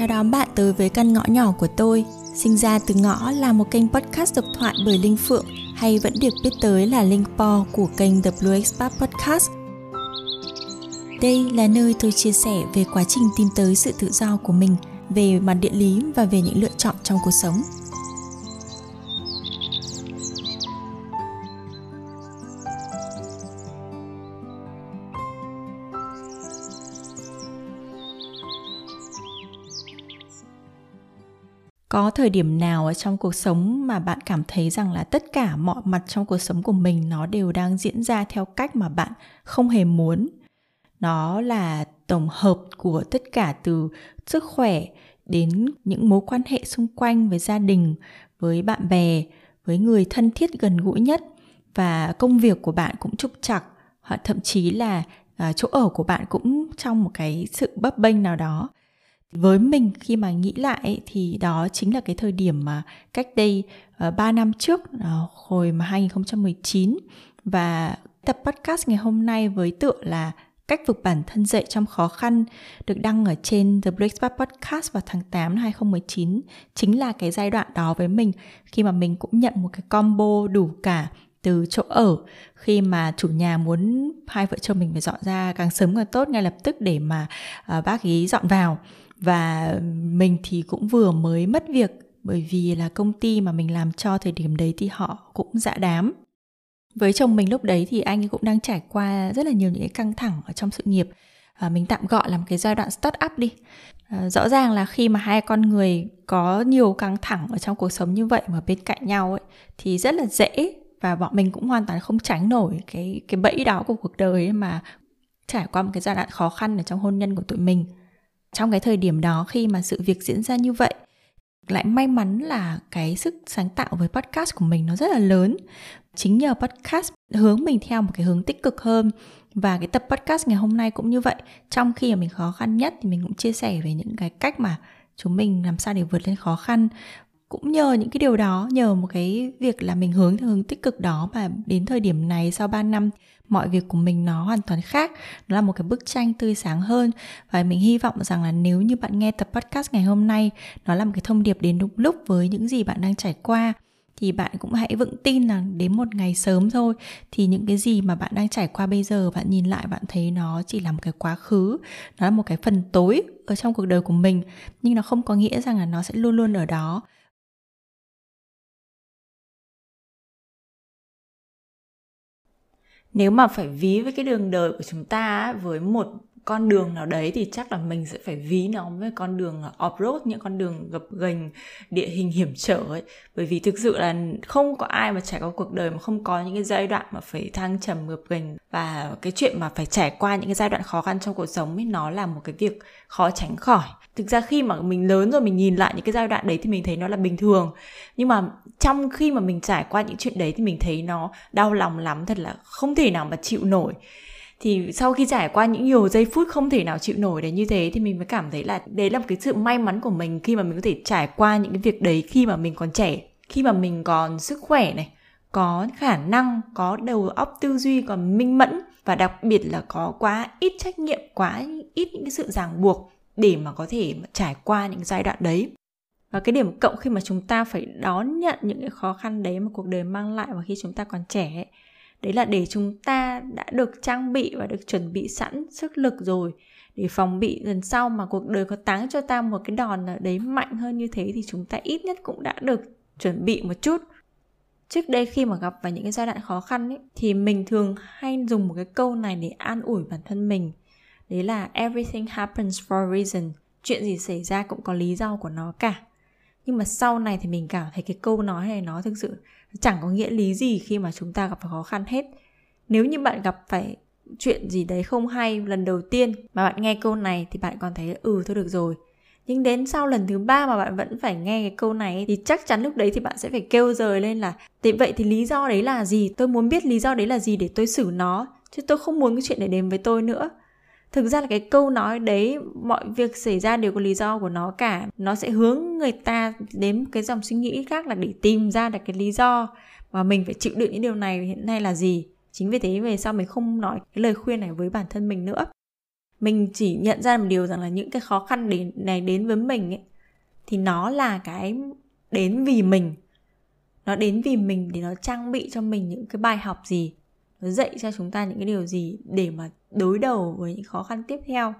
Chào đón bạn tới với căn ngõ nhỏ của tôi. Sinh ra từ ngõ là một kênh podcast độc thoại bởi Linh Phượng hay vẫn được biết tới là Linh Po của kênh The Blue Expat Podcast. Đây là nơi tôi chia sẻ về quá trình tìm tới sự tự do của mình, về mặt địa lý và về những lựa chọn trong cuộc sống. Có thời điểm nào ở trong cuộc sống mà bạn cảm thấy rằng là tất cả mọi mặt trong cuộc sống của mình nó đều đang diễn ra theo cách mà bạn không hề muốn? Nó là tổng hợp của tất cả từ sức khỏe đến những mối quan hệ xung quanh với gia đình, với bạn bè, với người thân thiết gần gũi nhất và công việc của bạn cũng trục trặc, hoặc thậm chí là à, chỗ ở của bạn cũng trong một cái sự bấp bênh nào đó với mình khi mà nghĩ lại thì đó chính là cái thời điểm mà cách đây ờ, uh, 3 năm trước uh, hồi mà 2019 và tập podcast ngày hôm nay với tựa là cách vực bản thân dậy trong khó khăn được đăng ở trên The Breakfast Podcast vào tháng 8 năm 2019 chính là cái giai đoạn đó với mình khi mà mình cũng nhận một cái combo đủ cả từ chỗ ở. Khi mà chủ nhà muốn hai vợ chồng mình phải dọn ra càng sớm càng tốt ngay lập tức để mà uh, bác ý dọn vào và mình thì cũng vừa mới mất việc bởi vì là công ty mà mình làm cho thời điểm đấy thì họ cũng dạ đám. Với chồng mình lúc đấy thì anh ấy cũng đang trải qua rất là nhiều những cái căng thẳng ở trong sự nghiệp. À, mình tạm gọi là một cái giai đoạn start up đi. À, rõ ràng là khi mà hai con người có nhiều căng thẳng ở trong cuộc sống như vậy mà bên cạnh nhau ấy thì rất là dễ và bọn mình cũng hoàn toàn không tránh nổi cái cái bẫy đó của cuộc đời ấy mà trải qua một cái giai đoạn khó khăn ở trong hôn nhân của tụi mình trong cái thời điểm đó khi mà sự việc diễn ra như vậy, lại may mắn là cái sức sáng tạo với podcast của mình nó rất là lớn. Chính nhờ podcast hướng mình theo một cái hướng tích cực hơn và cái tập podcast ngày hôm nay cũng như vậy. Trong khi mà mình khó khăn nhất thì mình cũng chia sẻ về những cái cách mà chúng mình làm sao để vượt lên khó khăn. Cũng nhờ những cái điều đó, nhờ một cái việc là mình hướng theo hướng tích cực đó mà đến thời điểm này sau 3 năm mọi việc của mình nó hoàn toàn khác. Nó là một cái bức tranh tươi sáng hơn. Và mình hy vọng rằng là nếu như bạn nghe tập podcast ngày hôm nay, nó là một cái thông điệp đến đúng lúc với những gì bạn đang trải qua, thì bạn cũng hãy vững tin là đến một ngày sớm thôi. Thì những cái gì mà bạn đang trải qua bây giờ, bạn nhìn lại, bạn thấy nó chỉ là một cái quá khứ, nó là một cái phần tối ở trong cuộc đời của mình, nhưng nó không có nghĩa rằng là nó sẽ luôn luôn ở đó. Nếu mà phải ví với cái đường đời của chúng ta với một con đường nào đấy thì chắc là mình sẽ phải ví nó với con đường off-road, những con đường gập ghềnh địa hình hiểm trở ấy. Bởi vì thực sự là không có ai mà trải qua cuộc đời mà không có những cái giai đoạn mà phải thăng trầm, gập ghềnh. Và cái chuyện mà phải trải qua những cái giai đoạn khó khăn trong cuộc sống ấy, nó là một cái việc khó tránh khỏi. Thực ra khi mà mình lớn rồi, mình nhìn lại những cái giai đoạn đấy thì mình thấy nó là bình thường. Nhưng mà trong khi mà mình trải qua những chuyện đấy thì mình thấy nó đau lòng lắm, thật là không thể nào mà chịu nổi thì sau khi trải qua những nhiều giây phút không thể nào chịu nổi đến như thế thì mình mới cảm thấy là đấy là một cái sự may mắn của mình khi mà mình có thể trải qua những cái việc đấy khi mà mình còn trẻ khi mà mình còn sức khỏe này có khả năng có đầu óc tư duy còn minh mẫn và đặc biệt là có quá ít trách nhiệm quá ít những cái sự ràng buộc để mà có thể trải qua những giai đoạn đấy. Và cái điểm cộng khi mà chúng ta phải đón nhận những cái khó khăn đấy mà cuộc đời mang lại và khi chúng ta còn trẻ ấy, đấy là để chúng ta đã được trang bị và được chuẩn bị sẵn sức lực rồi. Để phòng bị lần sau mà cuộc đời có táng cho ta một cái đòn ở đấy mạnh hơn như thế thì chúng ta ít nhất cũng đã được chuẩn bị một chút. Trước đây khi mà gặp vào những cái giai đoạn khó khăn ấy, thì mình thường hay dùng một cái câu này để an ủi bản thân mình. Đấy là everything happens for a reason. Chuyện gì xảy ra cũng có lý do của nó cả. Nhưng mà sau này thì mình cảm thấy cái câu nói này nó thực sự chẳng có nghĩa lý gì khi mà chúng ta gặp phải khó khăn hết. Nếu như bạn gặp phải chuyện gì đấy không hay lần đầu tiên mà bạn nghe câu này thì bạn còn thấy ừ thôi được rồi. Nhưng đến sau lần thứ ba mà bạn vẫn phải nghe cái câu này thì chắc chắn lúc đấy thì bạn sẽ phải kêu rời lên là, thì vậy thì lý do đấy là gì? Tôi muốn biết lý do đấy là gì để tôi xử nó, chứ tôi không muốn cái chuyện này đến với tôi nữa thực ra là cái câu nói đấy, mọi việc xảy ra đều có lý do của nó cả. Nó sẽ hướng người ta đến cái dòng suy nghĩ khác là để tìm ra được cái lý do mà mình phải chịu đựng những điều này hiện nay là gì. Chính vì thế về sau mình không nói cái lời khuyên này với bản thân mình nữa. Mình chỉ nhận ra một điều rằng là những cái khó khăn đến, này đến với mình ấy, thì nó là cái đến vì mình. Nó đến vì mình để nó trang bị cho mình những cái bài học gì nó dạy cho chúng ta những cái điều gì để mà đối đầu với những khó khăn tiếp theo.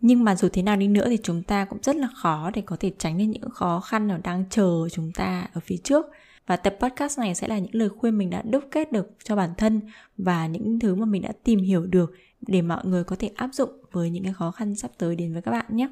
Nhưng mà dù thế nào đi nữa thì chúng ta cũng rất là khó để có thể tránh được những khó khăn nào đang chờ chúng ta ở phía trước. Và tập podcast này sẽ là những lời khuyên mình đã đúc kết được cho bản thân và những thứ mà mình đã tìm hiểu được để mọi người có thể áp dụng với những cái khó khăn sắp tới đến với các bạn nhé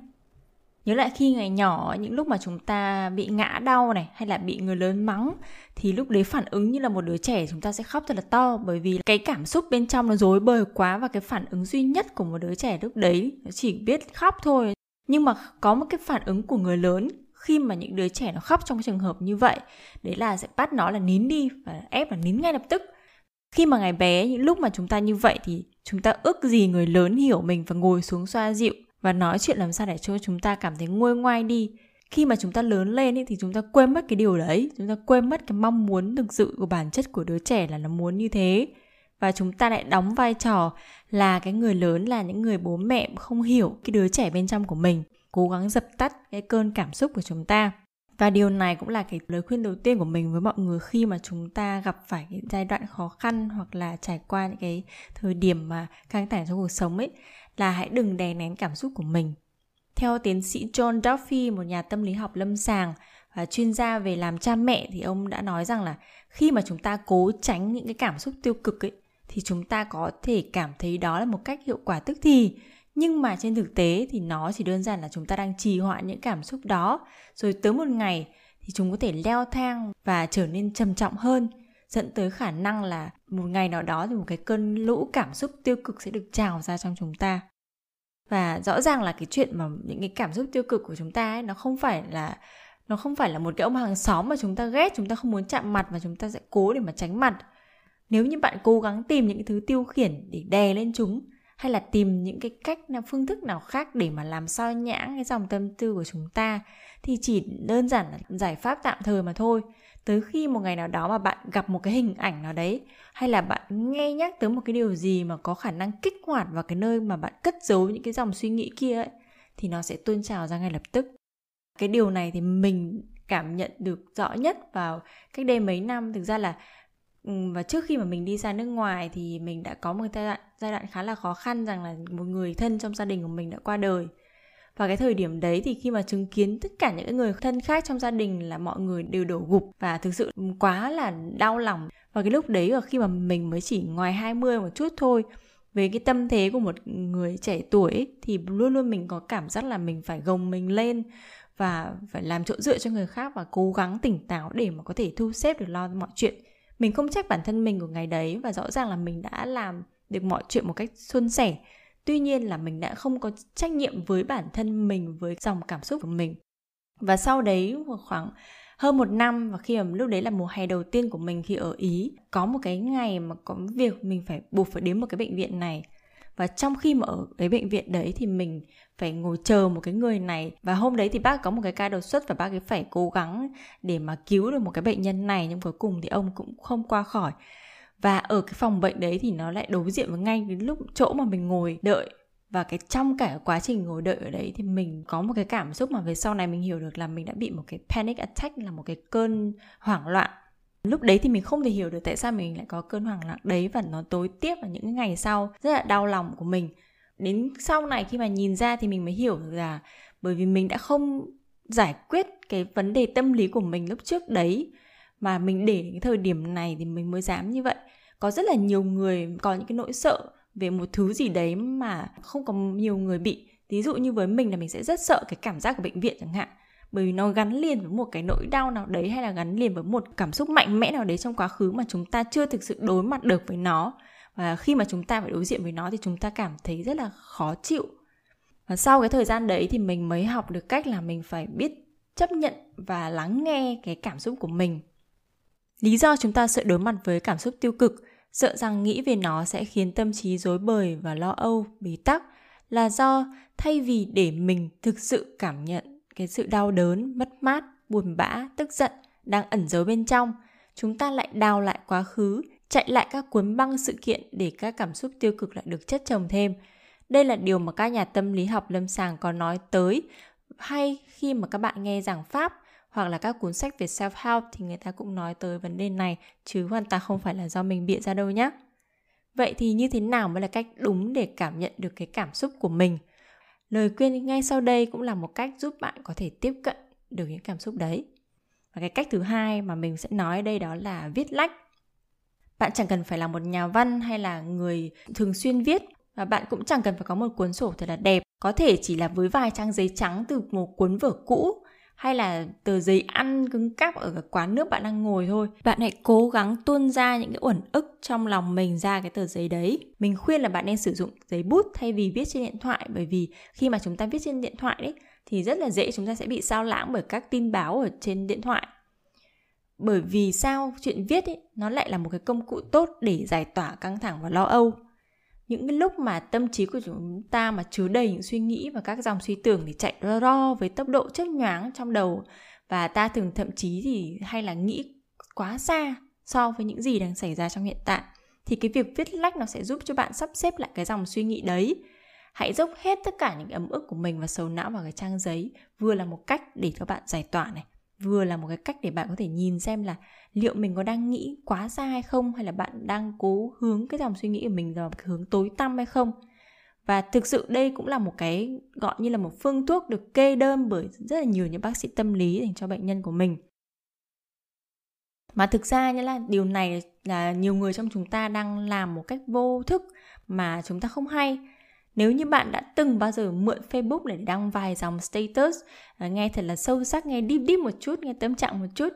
nhớ lại khi ngày nhỏ, những lúc mà chúng ta bị ngã đau này, hay là bị người lớn mắng, thì lúc đấy phản ứng như là một đứa trẻ chúng ta sẽ khóc thật là to. Bởi vì cái cảm xúc bên trong nó rối bời quá và cái phản ứng duy nhất của một đứa trẻ lúc đấy nó chỉ biết khóc thôi. Nhưng mà có một cái phản ứng của người lớn khi mà những đứa trẻ nó khóc trong trường hợp như vậy, đấy là sẽ bắt nó là nín đi và ép là nín ngay lập tức. Khi mà ngày bé, những lúc mà chúng ta như vậy thì chúng ta ước gì người lớn hiểu mình và ngồi xuống xoa dịu và nói chuyện làm sao để cho chúng ta cảm thấy nguôi ngoai đi. Khi mà chúng ta lớn lên ấy, thì chúng ta quên mất cái điều đấy. Chúng ta quên mất cái mong muốn thực sự của bản chất của đứa trẻ là nó muốn như thế. Và chúng ta lại đóng vai trò là cái người lớn là những người bố mẹ không hiểu cái đứa trẻ bên trong của mình. Cố gắng dập tắt cái cơn cảm xúc của chúng ta. Và điều này cũng là cái lời khuyên đầu tiên của mình với mọi người khi mà chúng ta gặp phải cái giai đoạn khó khăn hoặc là trải qua những cái thời điểm mà căng thẳng trong cuộc sống ấy là hãy đừng đè nén cảm xúc của mình. Theo tiến sĩ John Duffy, một nhà tâm lý học lâm sàng và chuyên gia về làm cha mẹ thì ông đã nói rằng là khi mà chúng ta cố tránh những cái cảm xúc tiêu cực ấy thì chúng ta có thể cảm thấy đó là một cách hiệu quả tức thì nhưng mà trên thực tế thì nó chỉ đơn giản là chúng ta đang trì hoãn những cảm xúc đó rồi tới một ngày thì chúng có thể leo thang và trở nên trầm trọng hơn dẫn tới khả năng là một ngày nào đó thì một cái cơn lũ cảm xúc tiêu cực sẽ được trào ra trong chúng ta. Và rõ ràng là cái chuyện mà những cái cảm xúc tiêu cực của chúng ta ấy, nó không phải là, nó không phải là một cái ông hàng xóm mà chúng ta ghét, chúng ta không muốn chạm mặt và chúng ta sẽ cố để mà tránh mặt. Nếu như bạn cố gắng tìm những cái thứ tiêu khiển để đè lên chúng, hay là tìm những cái cách nào, phương thức nào khác để mà làm sao nhãng cái dòng tâm tư của chúng ta, thì chỉ đơn giản là giải pháp tạm thời mà thôi tới khi một ngày nào đó mà bạn gặp một cái hình ảnh nào đấy, hay là bạn nghe nhắc tới một cái điều gì mà có khả năng kích hoạt vào cái nơi mà bạn cất giấu những cái dòng suy nghĩ kia ấy, thì nó sẽ tuôn trào ra ngay lập tức. Cái điều này thì mình cảm nhận được rõ nhất vào cách đây mấy năm. Thực ra là ừ, và trước khi mà mình đi ra nước ngoài thì mình đã có một giai đoạn giai đoạn khá là khó khăn rằng là một người thân trong gia đình của mình đã qua đời và cái thời điểm đấy thì khi mà chứng kiến tất cả những người thân khác trong gia đình là mọi người đều đổ gục và thực sự quá là đau lòng. Và cái lúc đấy là khi mà mình mới chỉ ngoài 20 một chút thôi về cái tâm thế của một người trẻ tuổi ấy, thì luôn luôn mình có cảm giác là mình phải gồng mình lên và phải làm chỗ dựa cho người khác và cố gắng tỉnh táo để mà có thể thu xếp được lo mọi chuyện. Mình không trách bản thân mình của ngày đấy và rõ ràng là mình đã làm được mọi chuyện một cách suôn sẻ tuy nhiên là mình đã không có trách nhiệm với bản thân mình, với dòng cảm xúc của mình. Và sau đấy khoảng, hơn một năm, và khi mà lúc đấy là mùa hè đầu tiên của mình khi ở ý, có một cái ngày mà có việc mình phải buộc phải đến một cái bệnh viện này. Và trong khi mà ở cái bệnh viện đấy thì mình phải ngồi chờ một cái người này. Và hôm đấy thì bác có một cái ca đột xuất và bác ấy phải cố gắng để mà cứu được một cái bệnh nhân này, nhưng cuối cùng thì ông cũng không qua khỏi và ở cái phòng bệnh đấy thì nó lại đối diện với ngay đến lúc chỗ mà mình ngồi đợi. Và cái trong cả quá trình ngồi đợi ở đấy thì mình có một cái cảm xúc mà về sau này mình hiểu được là mình đã bị một cái panic attack, là một cái cơn hoảng loạn. Lúc đấy thì mình không thể hiểu được tại sao mình lại có cơn hoảng loạn đấy và nó tối tiếp vào những ngày sau rất là đau lòng của mình. Đến sau này khi mà nhìn ra thì mình mới hiểu được là bởi vì mình đã không giải quyết cái vấn đề tâm lý của mình lúc trước đấy mà mình để đến cái thời điểm này thì mình mới dám như vậy. Có rất là nhiều người có những cái nỗi sợ về một thứ gì đấy mà không có nhiều người bị. Ví dụ như với mình là mình sẽ rất sợ cái cảm giác của bệnh viện chẳng hạn. Bởi vì nó gắn liền với một cái nỗi đau nào đấy hay là gắn liền với một cảm xúc mạnh mẽ nào đấy trong quá khứ mà chúng ta chưa thực sự đối mặt được với nó. Và khi mà chúng ta phải đối diện với nó thì chúng ta cảm thấy rất là khó chịu. Và sau cái thời gian đấy thì mình mới học được cách là mình phải biết chấp nhận và lắng nghe cái cảm xúc của mình lý do chúng ta sợ đối mặt với cảm xúc tiêu cực, sợ rằng nghĩ về nó sẽ khiến tâm trí rối bời và lo âu, bế tắc, là do thay vì để mình thực sự cảm nhận cái sự đau đớn, mất mát, buồn bã, tức giận đang ẩn giấu bên trong, chúng ta lại đào lại quá khứ, chạy lại các cuốn băng sự kiện để các cảm xúc tiêu cực lại được chất chồng thêm. Đây là điều mà các nhà tâm lý học lâm sàng có nói tới, hay khi mà các bạn nghe giảng pháp hoặc là các cuốn sách về self-help thì người ta cũng nói tới vấn đề này, chứ hoàn toàn không phải là do mình bịa ra đâu nhé. Vậy thì như thế nào mới là cách đúng để cảm nhận được cái cảm xúc của mình? Lời khuyên ngay sau đây cũng là một cách giúp bạn có thể tiếp cận được những cảm xúc đấy. Và cái cách thứ hai mà mình sẽ nói đây đó là viết lách. Bạn chẳng cần phải là một nhà văn hay là người thường xuyên viết, và bạn cũng chẳng cần phải có một cuốn sổ thật là đẹp. Có thể chỉ là với vài trang giấy trắng từ một cuốn vở cũ hay là tờ giấy ăn cứng cáp ở cái quán nước bạn đang ngồi thôi. Bạn hãy cố gắng tuôn ra những cái uẩn ức trong lòng mình ra cái tờ giấy đấy. Mình khuyên là bạn nên sử dụng giấy bút thay vì viết trên điện thoại, bởi vì khi mà chúng ta viết trên điện thoại đấy, thì rất là dễ chúng ta sẽ bị sao lãng bởi các tin báo ở trên điện thoại. Bởi vì sao chuyện viết ấy, nó lại là một cái công cụ tốt để giải tỏa căng thẳng và lo âu những cái lúc mà tâm trí của chúng ta mà chứa đầy những suy nghĩ và các dòng suy tưởng thì chạy ro ro với tốc độ chớp nhoáng trong đầu. Và ta thường thậm chí thì hay là nghĩ quá xa so với những gì đang xảy ra trong hiện tại. Thì cái việc viết lách nó sẽ giúp cho bạn sắp xếp lại cái dòng suy nghĩ đấy. Hãy dốc hết tất cả những ấm ức của mình và sầu não vào cái trang giấy, vừa là một cách để cho bạn giải tỏa này vừa là một cái cách để bạn có thể nhìn xem là liệu mình có đang nghĩ quá xa hay không, hay là bạn đang cố hướng cái dòng suy nghĩ của mình vào cái hướng tối tăm hay không. Và thực sự đây cũng là một cái gọi như là một phương thuốc được kê đơn bởi rất là nhiều những bác sĩ tâm lý dành cho bệnh nhân của mình. Mà thực ra như là điều này là nhiều người trong chúng ta đang làm một cách vô thức mà chúng ta không hay nếu như bạn đã từng bao giờ mượn Facebook để đăng vài dòng status ờ, nghe thật là sâu sắc, nghe deep deep một chút, nghe tâm trạng một chút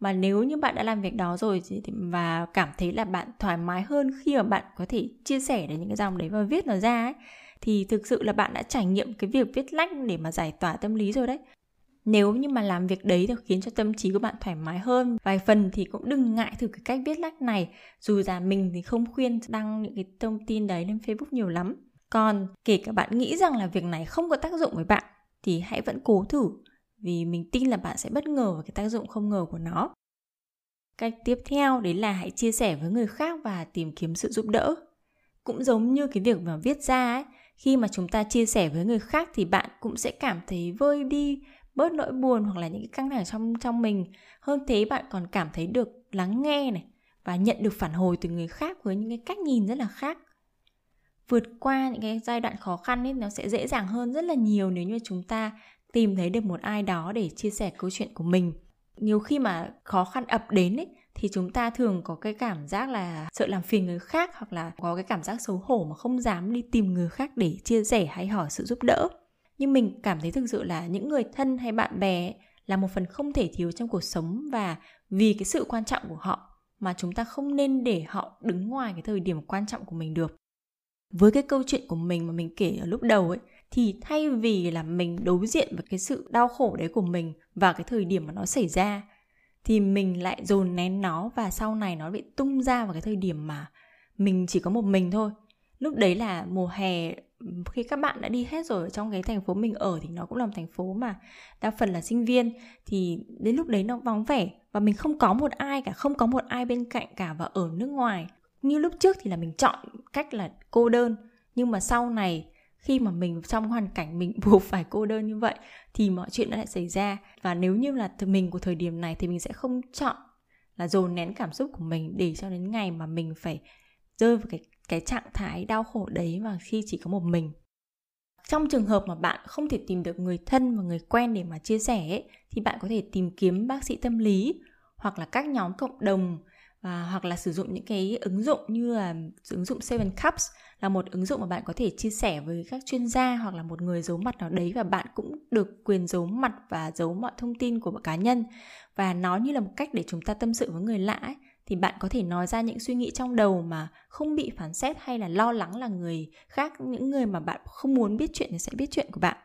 mà nếu như bạn đã làm việc đó rồi và cảm thấy là bạn thoải mái hơn khi mà bạn có thể chia sẻ được những cái dòng đấy và viết nó ra ấy thì thực sự là bạn đã trải nghiệm cái việc viết lách để mà giải tỏa tâm lý rồi đấy. Nếu như mà làm việc đấy thì khiến cho tâm trí của bạn thoải mái hơn vài phần thì cũng đừng ngại thử cái cách viết lách này dù là mình thì không khuyên đăng những cái thông tin đấy lên facebook nhiều lắm còn kể cả bạn nghĩ rằng là việc này không có tác dụng với bạn thì hãy vẫn cố thử vì mình tin là bạn sẽ bất ngờ về cái tác dụng không ngờ của nó. Cách tiếp theo đấy là hãy chia sẻ với người khác và tìm kiếm sự giúp đỡ. Cũng giống như cái việc mà viết ra ấy, khi mà chúng ta chia sẻ với người khác thì bạn cũng sẽ cảm thấy vơi đi bớt nỗi buồn hoặc là những cái căng thẳng trong trong mình. Hơn thế bạn còn cảm thấy được lắng nghe này và nhận được phản hồi từ người khác với những cái cách nhìn rất là khác vượt qua những cái giai đoạn khó khăn ấy, nó sẽ dễ dàng hơn rất là nhiều nếu như chúng ta tìm thấy được một ai đó để chia sẻ câu chuyện của mình. Nhiều khi mà khó khăn ập đến ấy, thì chúng ta thường có cái cảm giác là sợ làm phiền người khác hoặc là có cái cảm giác xấu hổ mà không dám đi tìm người khác để chia sẻ hay hỏi sự giúp đỡ. Nhưng mình cảm thấy thực sự là những người thân hay bạn bè là một phần không thể thiếu trong cuộc sống và vì cái sự quan trọng của họ mà chúng ta không nên để họ đứng ngoài cái thời điểm quan trọng của mình được với cái câu chuyện của mình mà mình kể ở lúc đầu ấy, thì thay vì là mình đối diện với cái sự đau khổ đấy của mình vào cái thời điểm mà nó xảy ra, thì mình lại dồn nén nó và sau này nó bị tung ra vào cái thời điểm mà mình chỉ có một mình thôi. Lúc đấy là mùa hè, khi các bạn đã đi hết rồi ở trong cái thành phố mình ở thì nó cũng là một thành phố mà đa phần là sinh viên, thì đến lúc đấy nó vắng vẻ và mình không có một ai cả, không có một ai bên cạnh cả và ở nước ngoài như lúc trước thì là mình chọn cách là cô đơn nhưng mà sau này khi mà mình trong hoàn cảnh mình buộc phải cô đơn như vậy thì mọi chuyện đã lại xảy ra. Và nếu như là mình của thời điểm này thì mình sẽ không chọn là dồn nén cảm xúc của mình để cho đến ngày mà mình phải rơi vào cái cái trạng thái đau khổ đấy mà khi chỉ có một mình. Trong trường hợp mà bạn không thể tìm được người thân và người quen để mà chia sẻ ấy, thì bạn có thể tìm kiếm bác sĩ tâm lý hoặc là các nhóm cộng đồng và hoặc là sử dụng những cái ứng dụng như là ứng dụng Seven Cups là một ứng dụng mà bạn có thể chia sẻ với các chuyên gia hoặc là một người giấu mặt nào đấy và bạn cũng được quyền giấu mặt và giấu mọi thông tin của một cá nhân. Và nó như là một cách để chúng ta tâm sự với người lạ ấy, thì bạn có thể nói ra những suy nghĩ trong đầu mà không bị phán xét hay là lo lắng là người khác những người mà bạn không muốn biết chuyện thì sẽ biết chuyện của bạn.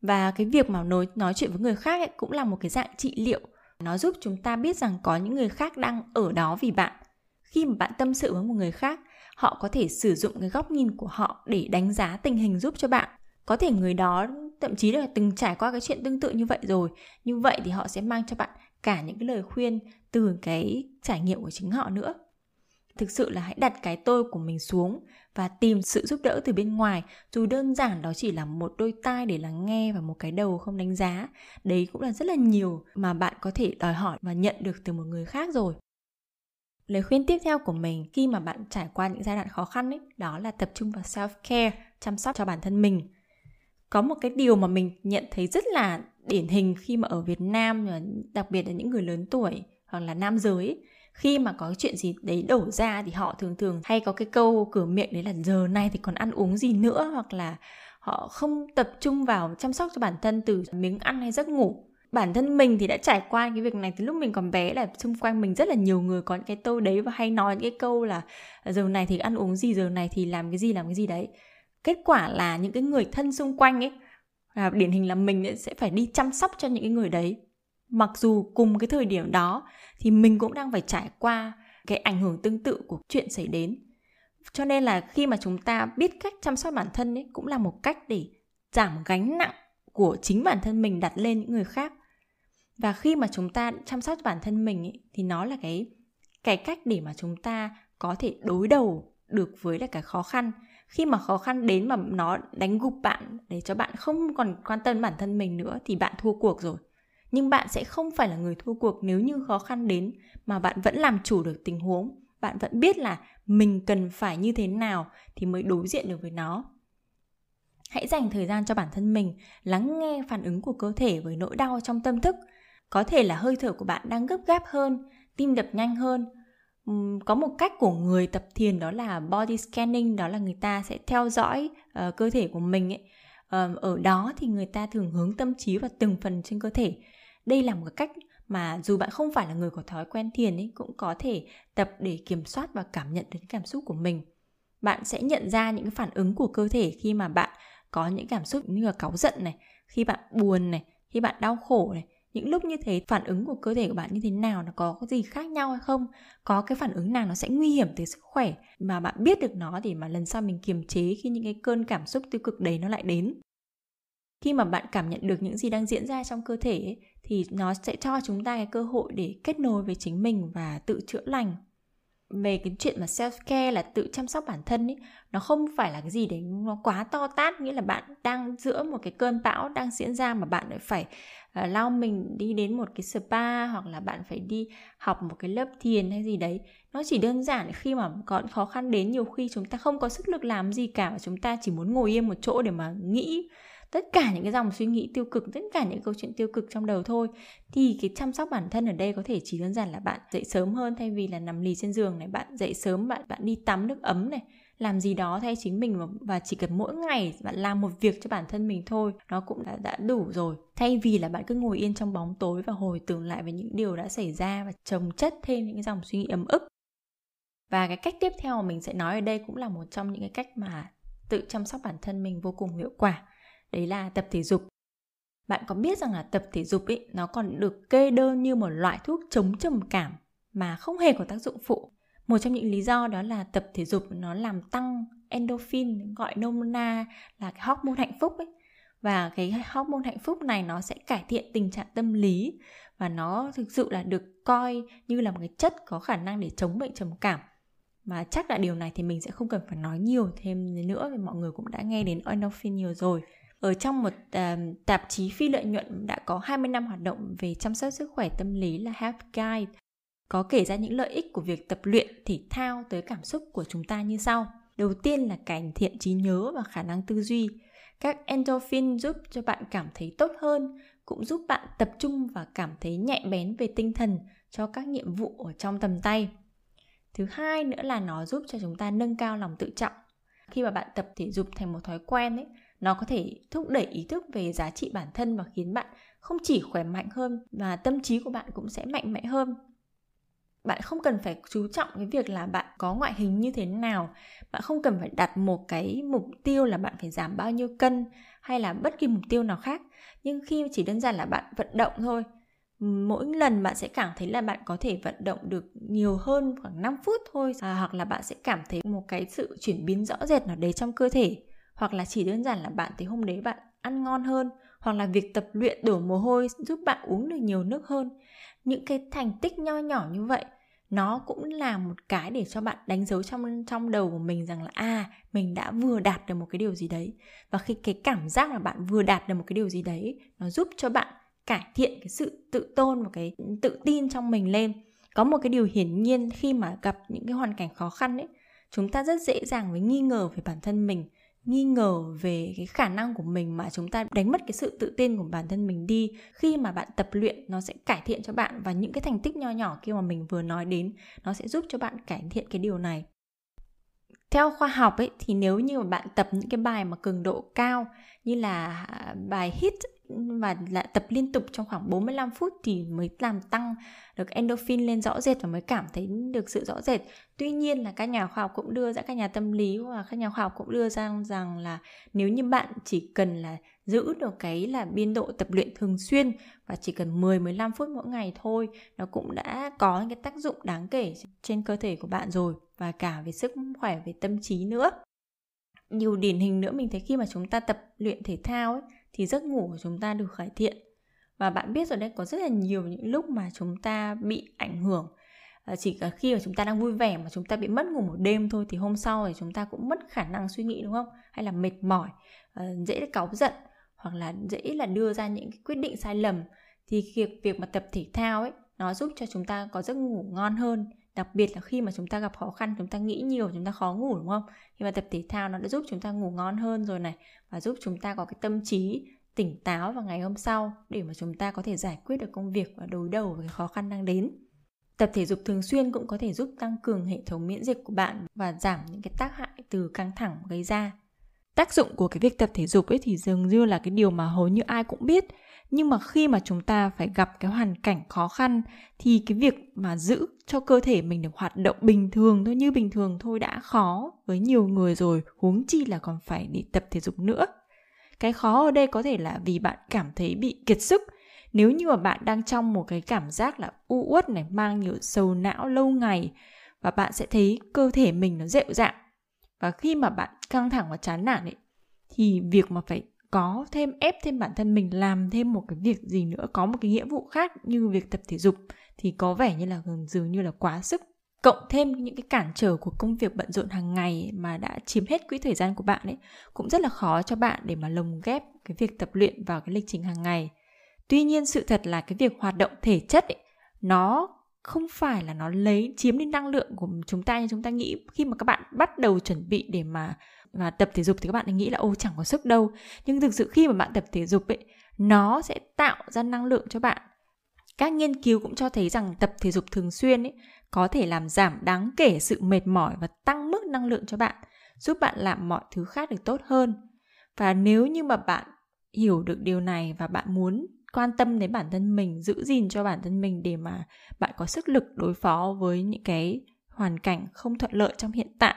Và cái việc mà nói nói chuyện với người khác ấy cũng là một cái dạng trị liệu nó giúp chúng ta biết rằng có những người khác đang ở đó vì bạn. Khi mà bạn tâm sự với một người khác, họ có thể sử dụng cái góc nhìn của họ để đánh giá tình hình giúp cho bạn. Có thể người đó, thậm chí là từng trải qua cái chuyện tương tự như vậy rồi. Như vậy thì họ sẽ mang cho bạn cả những cái lời khuyên từ cái trải nghiệm của chính họ nữa thực sự là hãy đặt cái tôi của mình xuống và tìm sự giúp đỡ từ bên ngoài. Dù đơn giản đó chỉ là một đôi tai để lắng nghe và một cái đầu không đánh giá. Đấy cũng là rất là nhiều mà bạn có thể đòi hỏi và nhận được từ một người khác rồi. Lời khuyên tiếp theo của mình khi mà bạn trải qua những giai đoạn khó khăn ấy, đó là tập trung vào self care chăm sóc cho bản thân mình. Có một cái điều mà mình nhận thấy rất là điển hình khi mà ở Việt Nam đặc biệt là những người lớn tuổi hoặc là nam giới khi mà có chuyện gì đấy đổ ra thì họ thường thường hay có cái câu cửa miệng đấy là giờ này thì còn ăn uống gì nữa? hoặc là họ không tập trung vào chăm sóc cho bản thân từ miếng ăn hay giấc ngủ. Bản thân mình thì đã trải qua cái việc này từ lúc mình còn bé là xung quanh mình rất là nhiều người có những cái câu đấy và hay nói những cái câu là giờ này thì ăn uống gì, giờ này thì làm cái gì, làm cái gì? Đấy. Kết quả là những cái người thân xung quanh ấy là điển hình là mình sẽ phải đi chăm sóc cho những cái người đấy mặc dù cùng cái thời điểm đó thì mình cũng đang phải trải qua cái ảnh hưởng tương tự của chuyện xảy đến. Cho nên là khi mà chúng ta biết cách chăm sóc bản thân ấy cũng là một cách để giảm gánh nặng của chính bản thân mình đặt lên những người khác. Và khi mà chúng ta chăm sóc bản thân mình ấy, thì nó là cái cái cách để mà chúng ta có thể đối đầu được với lại cái khó khăn. Khi mà khó khăn đến mà nó đánh gục bạn để cho bạn không còn quan tâm bản thân mình nữa thì bạn thua cuộc rồi nhưng bạn sẽ không phải là người thua cuộc nếu như khó khăn đến mà bạn vẫn làm chủ được tình huống. Bạn vẫn biết là mình cần phải như thế nào thì mới đối diện được với nó. Hãy dành thời gian cho bản thân mình lắng nghe phản ứng của cơ thể với nỗi đau trong tâm thức. Có thể là hơi thở của bạn đang gấp gáp hơn tim đập nhanh hơn. Có một cách của người tập thiền đó là body scanning đó là người ta sẽ theo dõi uh, cơ thể của mình ấy ở đó thì người ta thường hướng tâm trí vào từng phần trên cơ thể. Đây là một cách mà dù bạn không phải là người có thói quen thiền ấy, cũng có thể tập để kiểm soát và cảm nhận được cảm xúc của mình. Bạn sẽ nhận ra những phản ứng của cơ thể khi mà bạn có những cảm xúc như là cáu giận này, khi bạn buồn này, khi bạn đau khổ này những lúc như thế phản ứng của cơ thể của bạn như thế nào nó có gì khác nhau hay không? Có cái phản ứng nào nó sẽ nguy hiểm tới sức khỏe mà bạn biết được nó để mà lần sau mình kiềm chế khi những cái cơn cảm xúc tiêu cực đấy nó lại đến? Khi mà bạn cảm nhận được những gì đang diễn ra trong cơ thể ấy, thì nó sẽ cho chúng ta cái cơ hội để kết nối với chính mình và tự chữa lành. Về cái chuyện mà self care là tự chăm sóc bản thân ấy nó không phải là cái gì đấy nó quá to tát nghĩa là bạn đang giữa một cái cơn bão đang diễn ra mà bạn lại phải Ờ, uh, lao mình đi đến một cái spa hoặc là bạn phải đi học một cái lớp thiền hay gì đấy. Nó chỉ đơn giản khi mà có khó khăn đến nhiều khi chúng ta không có sức lực làm gì cả và chúng ta chỉ muốn ngồi yên một chỗ để mà nghĩ tất cả những cái dòng suy nghĩ tiêu cực tất cả những câu chuyện tiêu cực trong đầu thôi. Thì cái chăm sóc bản thân ở đây có thể chỉ đơn giản là bạn dậy sớm hơn thay vì là nằm lì trên giường này bạn dậy sớm bạn bạn đi tắm nước ấm này làm gì đó thay chính mình và chỉ cần mỗi ngày bạn làm một việc cho bản thân mình thôi nó cũng đã, đã đủ rồi. Thay vì là bạn cứ ngồi yên trong bóng tối và hồi tưởng lại về những điều đã xảy ra và trồng chất thêm những dòng suy nghĩ ấm ức. Và cái cách tiếp theo mà mình sẽ nói ở đây cũng là một trong những cái cách mà tự chăm sóc bản thân mình vô cùng hiệu quả. Đấy là tập thể dục. Bạn có biết rằng là tập thể dục ấy nó còn được kê đơn như một loại thuốc chống trầm cảm mà không hề có tác dụng phụ một trong những lý do đó là tập thể dục nó làm tăng endorphin gọi nôm na là cái hormone hạnh phúc ấy. Và cái hormone hạnh phúc này nó sẽ cải thiện tình trạng tâm lý và nó thực sự là được coi như là một cái chất có khả năng để chống bệnh trầm cảm. Mà chắc là điều này thì mình sẽ không cần phải nói nhiều thêm nữa vì mọi người cũng đã nghe đến endorphin nhiều rồi. Ở trong một uh, tạp chí phi lợi nhuận đã có 20 năm hoạt động về chăm sóc sức khỏe tâm lý là Health Guide có kể ra những lợi ích của việc tập luyện thể thao tới cảm xúc của chúng ta như sau. Đầu tiên là cải thiện trí nhớ và khả năng tư duy. Các endorphin giúp cho bạn cảm thấy tốt hơn, cũng giúp bạn tập trung và cảm thấy nhẹ bén về tinh thần cho các nhiệm vụ ở trong tầm tay. Thứ hai nữa là nó giúp cho chúng ta nâng cao lòng tự trọng. Khi mà bạn tập thể dục thành một thói quen ấy, nó có thể thúc đẩy ý thức về giá trị bản thân và khiến bạn không chỉ khỏe mạnh hơn mà tâm trí của bạn cũng sẽ mạnh mẽ hơn bạn không cần phải chú trọng cái việc là bạn có ngoại hình như thế nào. Bạn không cần phải đặt một cái mục tiêu là bạn phải giảm bao nhiêu cân hay là bất kỳ mục tiêu nào khác. Nhưng khi chỉ đơn giản là bạn vận động thôi mỗi lần bạn sẽ cảm thấy là bạn có thể vận động được nhiều hơn khoảng 5 phút thôi. À, hoặc là bạn sẽ cảm thấy một cái sự chuyển biến rõ rệt nào đấy trong cơ thể. Hoặc là chỉ đơn giản là bạn thấy hôm đấy bạn ăn ngon hơn. Hoặc là việc tập luyện đổ mồ hôi giúp bạn uống được nhiều nước hơn. Những cái thành tích nho nhỏ như vậy nó cũng là một cái để cho bạn đánh dấu trong trong đầu của mình rằng là à mình đã vừa đạt được một cái điều gì đấy. Và khi cái cảm giác là bạn vừa đạt được một cái điều gì đấy, nó giúp cho bạn cải thiện cái sự tự tôn và cái tự tin trong mình lên. Có một cái điều hiển nhiên khi mà gặp những cái hoàn cảnh khó khăn ấy, chúng ta rất dễ dàng với nghi ngờ về bản thân mình nghi ngờ về cái khả năng của mình mà chúng ta đánh mất cái sự tự tin của bản thân mình đi. Khi mà bạn tập luyện, nó sẽ cải thiện cho bạn và những cái thành tích nho nhỏ kia mà mình vừa nói đến, nó sẽ giúp cho bạn cải thiện cái điều này theo khoa học ấy thì nếu như mà bạn tập những cái bài mà cường độ cao như là à, bài hit và lại tập liên tục trong khoảng 45 phút thì mới làm tăng được endorphin lên rõ rệt và mới cảm thấy được sự rõ rệt. Tuy nhiên là các nhà khoa học cũng đưa ra các nhà tâm lý và các nhà khoa học cũng đưa ra rằng là nếu như bạn chỉ cần là giữ được cái là biên độ tập luyện thường xuyên và chỉ cần 10 15 phút mỗi ngày thôi, nó cũng đã có những cái tác dụng đáng kể trên cơ thể của bạn rồi và cả về sức khỏe về tâm trí nữa. Nhiều điển hình nữa mình thấy khi mà chúng ta tập luyện thể thao ấy thì giấc ngủ của chúng ta được cải thiện. Và bạn biết rồi đấy có rất là nhiều những lúc mà chúng ta bị ảnh hưởng. À, chỉ cả khi mà chúng ta đang vui vẻ mà chúng ta bị mất ngủ một đêm thôi thì hôm sau thì chúng ta cũng mất khả năng suy nghĩ đúng không? Hay là mệt mỏi à, dễ cáu giận hoặc là dễ là đưa ra những cái quyết định sai lầm. Thì việc việc mà tập thể thao ấy nó giúp cho chúng ta có giấc ngủ ngon hơn đặc biệt là khi mà chúng ta gặp khó khăn, chúng ta nghĩ nhiều, chúng ta khó ngủ, đúng không? Khi mà tập thể thao nó đã giúp chúng ta ngủ ngon hơn rồi này, và giúp chúng ta có cái tâm trí tỉnh táo vào ngày hôm sau để mà chúng ta có thể giải quyết được công việc và đối đầu với khó khăn đang đến. Tập thể dục thường xuyên cũng có thể giúp tăng cường hệ thống miễn dịch của bạn và giảm những cái tác hại từ căng thẳng gây ra. Tác dụng của cái việc tập thể dục ấy thì dường như là cái điều mà hầu như ai cũng biết nhưng mà khi mà chúng ta phải gặp cái hoàn cảnh khó khăn thì cái việc mà giữ cho cơ thể mình được hoạt động bình thường thôi, như bình thường thôi đã khó với nhiều người rồi, huống chi là còn phải đi tập thể dục nữa. Cái khó ở đây có thể là vì bạn cảm thấy bị kiệt sức. Nếu như mà bạn đang trong một cái cảm giác là u uất này, mang nhiều sầu não lâu ngày, và bạn sẽ thấy cơ thể mình nó dịu dạng và khi mà bạn căng thẳng và chán nản ấy, thì việc mà phải có thêm ép thêm bản thân mình làm thêm một cái việc gì nữa có một cái nghĩa vụ khác như việc tập thể dục thì có vẻ như là dường như là quá sức. Cộng thêm những cái cản trở của công việc bận rộn hàng ngày mà đã chiếm hết quỹ thời gian của bạn ấy cũng rất là khó cho bạn để mà lồng ghép cái việc tập luyện vào cái lịch trình hàng ngày. Tuy nhiên sự thật là cái việc hoạt động thể chất ấy, nó không phải là nó lấy chiếm đi năng lượng của chúng ta như chúng ta nghĩ. Khi mà các bạn bắt đầu chuẩn bị để mà và tập thể dục thì các bạn nghĩ là, ô, chẳng có sức đâu. Nhưng thực sự khi mà bạn tập thể dục ấy, nó sẽ tạo ra năng lượng cho bạn. Các nghiên cứu cũng cho thấy rằng tập thể dục thường xuyên ấy, có thể làm giảm đáng kể sự mệt mỏi và tăng mức năng lượng cho bạn, giúp bạn làm mọi thứ khác được tốt hơn. Và nếu như mà bạn hiểu được điều này và bạn muốn quan tâm đến bản thân mình, giữ gìn cho bản thân mình để mà bạn có sức lực đối phó với những cái hoàn cảnh không thuận lợi trong hiện tại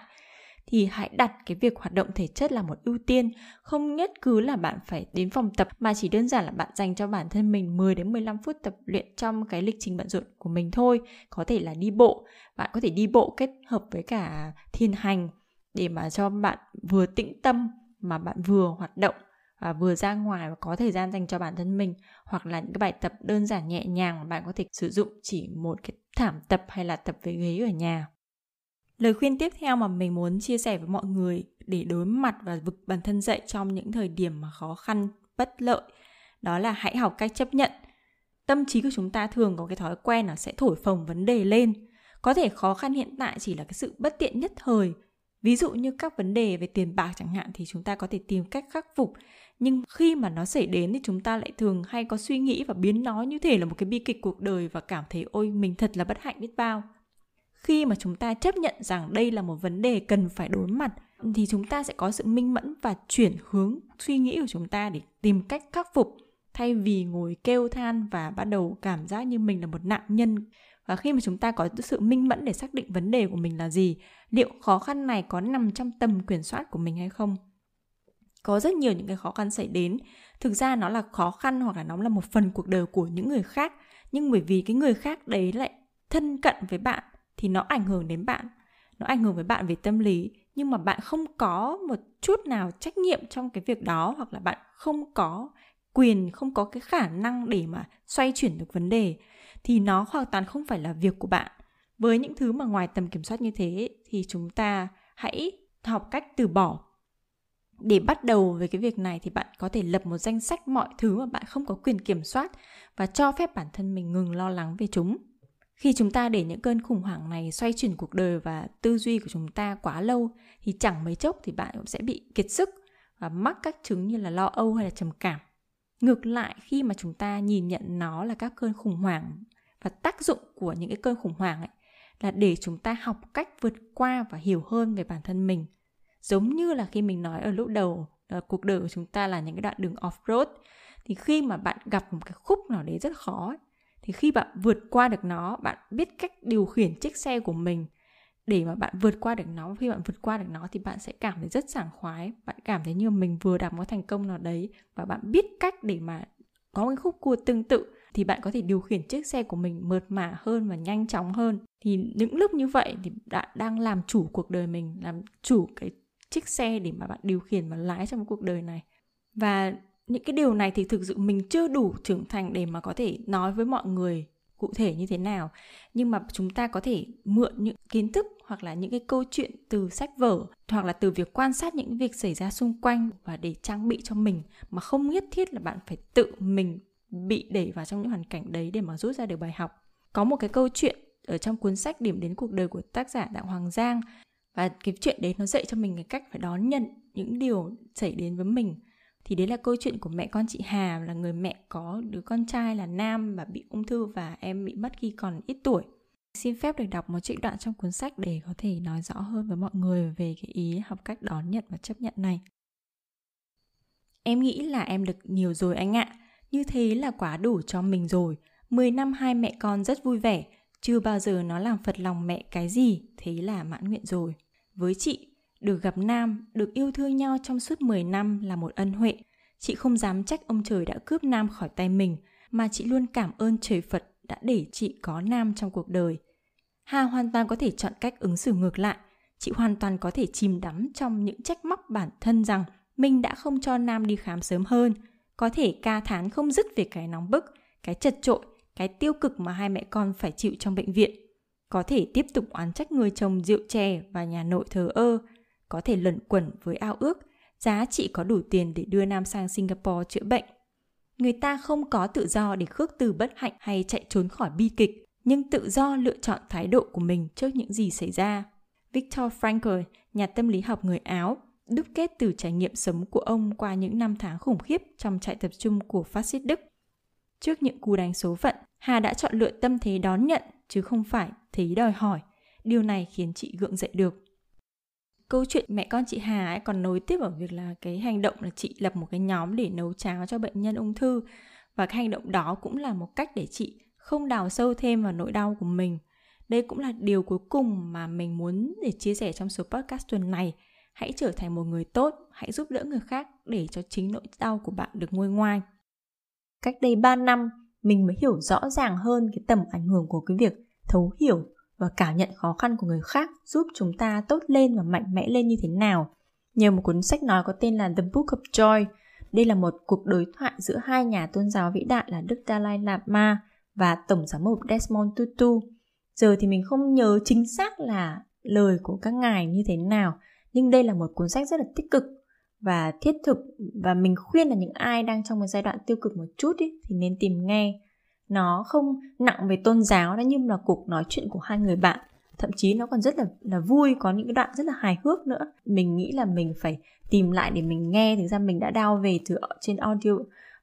thì hãy đặt cái việc hoạt động thể chất là một ưu tiên, không nhất cứ là bạn phải đến phòng tập mà chỉ đơn giản là bạn dành cho bản thân mình 10 đến 15 phút tập luyện trong cái lịch trình bận rộn của mình thôi. Có thể là đi bộ, bạn có thể đi bộ kết hợp với cả thiền hành để mà cho bạn vừa tĩnh tâm mà bạn vừa hoạt động và vừa ra ngoài và có thời gian dành cho bản thân mình hoặc là những cái bài tập đơn giản nhẹ nhàng mà bạn có thể sử dụng chỉ một cái thảm tập hay là tập với ghế ở nhà Lời khuyên tiếp theo mà mình muốn chia sẻ với mọi người để đối mặt và vực bản thân dậy trong những thời điểm mà khó khăn, bất lợi đó là hãy học cách chấp nhận. Tâm trí của chúng ta thường có cái thói quen là sẽ thổi phồng vấn đề lên. Có thể khó khăn hiện tại chỉ là cái sự bất tiện nhất thời. Ví dụ như các vấn đề về tiền bạc chẳng hạn thì chúng ta có thể tìm cách khắc phục. Nhưng khi mà nó xảy đến thì chúng ta lại thường hay có suy nghĩ và biến nó như thể là một cái bi kịch cuộc đời và cảm thấy ôi mình thật là bất hạnh biết bao khi mà chúng ta chấp nhận rằng đây là một vấn đề cần phải đối mặt, thì chúng ta sẽ có sự minh mẫn và chuyển hướng suy nghĩ của chúng ta để tìm cách khắc phục. Thay vì ngồi kêu than và bắt đầu cảm giác như mình là một nạn nhân, và khi mà chúng ta có sự minh mẫn để xác định vấn đề của mình là gì, liệu khó khăn này có nằm trong tầm kiểm soát của mình hay không? Có rất nhiều những cái khó khăn xảy đến. Thực ra nó là khó khăn hoặc là nó là một phần cuộc đời của những người khác, nhưng bởi vì cái người khác đấy lại thân cận với bạn thì nó ảnh hưởng đến bạn. Nó ảnh hưởng với bạn về tâm lý, nhưng mà bạn không có một chút nào trách nhiệm trong cái việc đó, hoặc là bạn không có quyền, không có cái khả năng để mà xoay chuyển được vấn đề, thì nó hoàn toàn không phải là việc của bạn. Với những thứ mà ngoài tầm kiểm soát như thế, thì chúng ta hãy học cách từ bỏ. Để bắt đầu với cái việc này thì bạn có thể lập một danh sách mọi thứ mà bạn không có quyền kiểm soát và cho phép bản thân mình ngừng lo lắng về chúng khi chúng ta để những cơn khủng hoảng này xoay chuyển cuộc đời và tư duy của chúng ta quá lâu thì chẳng mấy chốc thì bạn cũng sẽ bị kiệt sức và mắc các chứng như là lo âu hay là trầm cảm. Ngược lại khi mà chúng ta nhìn nhận nó là các cơn khủng hoảng và tác dụng của những cái cơn khủng hoảng ấy là để chúng ta học cách vượt qua và hiểu hơn về bản thân mình. Giống như là khi mình nói ở lúc đầu uh, cuộc đời của chúng ta là những cái đoạn đường off road thì khi mà bạn gặp một cái khúc nào đấy rất khó ấy, thì khi bạn vượt qua được nó, bạn biết cách điều khiển chiếc xe của mình. Để mà bạn vượt qua được nó, khi bạn vượt qua được nó thì bạn sẽ cảm thấy rất sảng khoái. Bạn cảm thấy như mình vừa đạt một thành công nào đấy và bạn biết cách để mà có một khúc cua tương tự thì bạn có thể điều khiển chiếc xe của mình mượt mà hơn và nhanh chóng hơn. Thì những lúc như vậy thì bạn đang làm chủ cuộc đời mình, làm chủ cái chiếc xe để mà bạn điều khiển và lái trong cuộc đời này. Và những cái điều này thì thực sự mình chưa đủ trưởng thành để mà có thể nói với mọi người cụ thể như thế nào. Nhưng mà chúng ta có thể mượn những kiến thức hoặc là những cái câu chuyện từ sách vở hoặc là từ việc quan sát những việc xảy ra xung quanh và để trang bị cho mình. Mà không nhất thiết là bạn phải tự mình bị đẩy vào trong những hoàn cảnh đấy để mà rút ra được bài học. Có một cái câu chuyện ở trong cuốn sách điểm đến cuộc đời của tác giả đặng hoàng giang và cái chuyện đấy nó dạy cho mình cái cách phải đón nhận những điều xảy đến với mình thì đấy là câu chuyện của mẹ con chị Hà là người mẹ có đứa con trai là nam và bị ung thư và em bị mất khi còn ít tuổi. Xin phép được đọc một trích đoạn trong cuốn sách để có thể nói rõ hơn với mọi người về cái ý học cách đón nhận và chấp nhận này. Em nghĩ là em được nhiều rồi anh ạ. Như thế là quá đủ cho mình rồi. 10 năm hai mẹ con rất vui vẻ, chưa bao giờ nó làm phật lòng mẹ cái gì, thế là mãn nguyện rồi. Với chị, được gặp Nam, được yêu thương nhau trong suốt 10 năm là một ân huệ. Chị không dám trách ông trời đã cướp Nam khỏi tay mình, mà chị luôn cảm ơn trời Phật đã để chị có Nam trong cuộc đời. Hà hoàn toàn có thể chọn cách ứng xử ngược lại. Chị hoàn toàn có thể chìm đắm trong những trách móc bản thân rằng mình đã không cho Nam đi khám sớm hơn. Có thể ca thán không dứt về cái nóng bức, cái chật trội, cái tiêu cực mà hai mẹ con phải chịu trong bệnh viện. Có thể tiếp tục oán trách người chồng rượu chè và nhà nội thờ ơ, có thể lẩn quẩn với ao ước giá trị có đủ tiền để đưa Nam sang Singapore chữa bệnh. Người ta không có tự do để khước từ bất hạnh hay chạy trốn khỏi bi kịch, nhưng tự do lựa chọn thái độ của mình trước những gì xảy ra. Viktor Frankl, nhà tâm lý học người Áo, đúc kết từ trải nghiệm sống của ông qua những năm tháng khủng khiếp trong trại tập trung của phát xít Đức. Trước những cú đánh số phận, Hà đã chọn lựa tâm thế đón nhận chứ không phải thấy đòi hỏi. Điều này khiến chị gượng dậy được câu chuyện mẹ con chị Hà ấy còn nối tiếp ở việc là cái hành động là chị lập một cái nhóm để nấu cháo cho bệnh nhân ung thư. Và cái hành động đó cũng là một cách để chị không đào sâu thêm vào nỗi đau của mình. Đây cũng là điều cuối cùng mà mình muốn để chia sẻ trong số podcast tuần này. Hãy trở thành một người tốt, hãy giúp đỡ người khác để cho chính nỗi đau của bạn được nguôi ngoai. Cách đây 3 năm, mình mới hiểu rõ ràng hơn cái tầm ảnh hưởng của cái việc thấu hiểu và cảm nhận khó khăn của người khác giúp chúng ta tốt lên và mạnh mẽ lên như thế nào. Nhờ một cuốn sách nói có tên là The Book of Joy, đây là một cuộc đối thoại giữa hai nhà tôn giáo vĩ đại là Đức Dalai Lama và Tổng giám mục Desmond Tutu. Giờ thì mình không nhớ chính xác là lời của các ngài như thế nào, nhưng đây là một cuốn sách rất là tích cực và thiết thực và mình khuyên là những ai đang trong một giai đoạn tiêu cực một chút ý, thì nên tìm nghe nó không nặng về tôn giáo đó nhưng là cuộc nói chuyện của hai người bạn thậm chí nó còn rất là là vui có những cái đoạn rất là hài hước nữa. Mình nghĩ là mình phải tìm lại để mình nghe thực ra mình đã đao về từ trên audio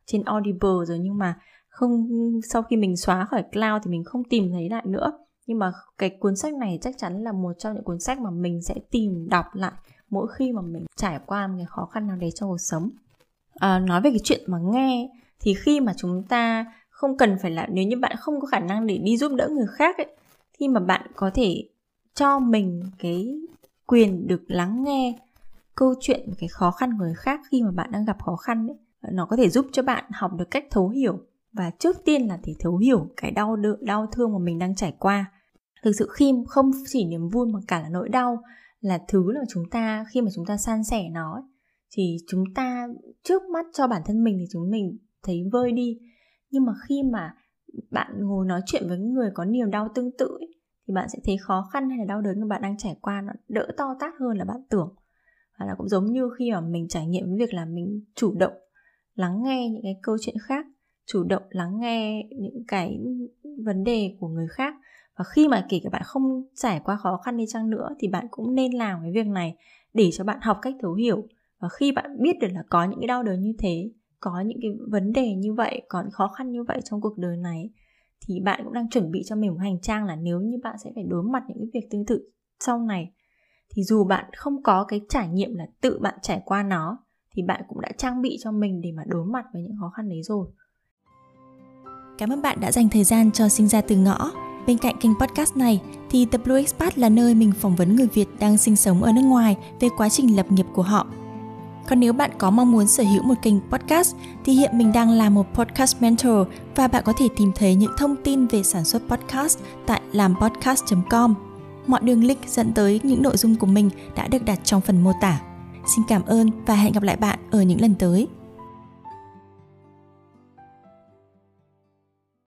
trên audible rồi nhưng mà không sau khi mình xóa khỏi cloud thì mình không tìm thấy lại nữa. Nhưng mà cái cuốn sách này chắc chắn là một trong những cuốn sách mà mình sẽ tìm đọc lại mỗi khi mà mình trải qua một cái khó khăn nào đấy trong cuộc sống. À, nói về cái chuyện mà nghe thì khi mà chúng ta không cần phải là, nếu như bạn không có khả năng để đi giúp đỡ người khác ấy khi mà bạn có thể cho mình cái quyền được lắng nghe câu chuyện, cái khó khăn của người khác khi mà bạn đang gặp khó khăn ấy. Nó có thể giúp cho bạn học được cách thấu hiểu và trước tiên là để thấu hiểu cái đau đớn đau thương mà mình đang trải qua. Thực sự khi không chỉ niềm vui mà cả là nỗi đau là thứ là chúng ta, khi mà chúng ta san sẻ nó thì chúng ta, trước mắt cho bản thân mình thì chúng mình thấy vơi đi nhưng mà khi mà bạn ngồi nói chuyện với người có niềm đau tương tự ấy, thì bạn sẽ thấy khó khăn hay là đau đớn mà bạn đang trải qua nó đỡ to tát hơn là bạn tưởng. Và là cũng giống như khi mà mình trải nghiệm với việc là mình chủ động lắng nghe những cái câu chuyện khác chủ động lắng nghe những cái vấn đề của người khác. Và khi mà kể cả bạn không trải qua khó khăn đi chăng nữa thì bạn cũng nên làm cái việc này để cho bạn học cách thấu hiểu. Và khi bạn biết được là có những cái đau đớn như thế có những cái vấn đề như vậy, còn khó khăn như vậy trong cuộc đời này, thì bạn cũng đang chuẩn bị cho mình một hành trang là nếu như bạn sẽ phải đối mặt những cái việc tương tự sau này, thì dù bạn không có cái trải nghiệm là tự bạn trải qua nó, thì bạn cũng đã trang bị cho mình để mà đối mặt với những khó khăn đấy rồi Cảm ơn bạn đã dành thời gian cho sinh ra từ ngõ. Bên cạnh kênh podcast này, thì The Blue Expat là nơi mình phỏng vấn người Việt đang sinh sống ở nước ngoài về quá trình lập nghiệp của họ. Còn nếu bạn có mong muốn sở hữu một kênh podcast thì hiện mình đang là một podcast mentor và bạn có thể tìm thấy những thông tin về sản xuất podcast tại làmpodcast.com. Mọi đường link dẫn tới những nội dung của mình đã được đặt trong phần mô tả. Xin cảm ơn và hẹn gặp lại bạn ở những lần tới.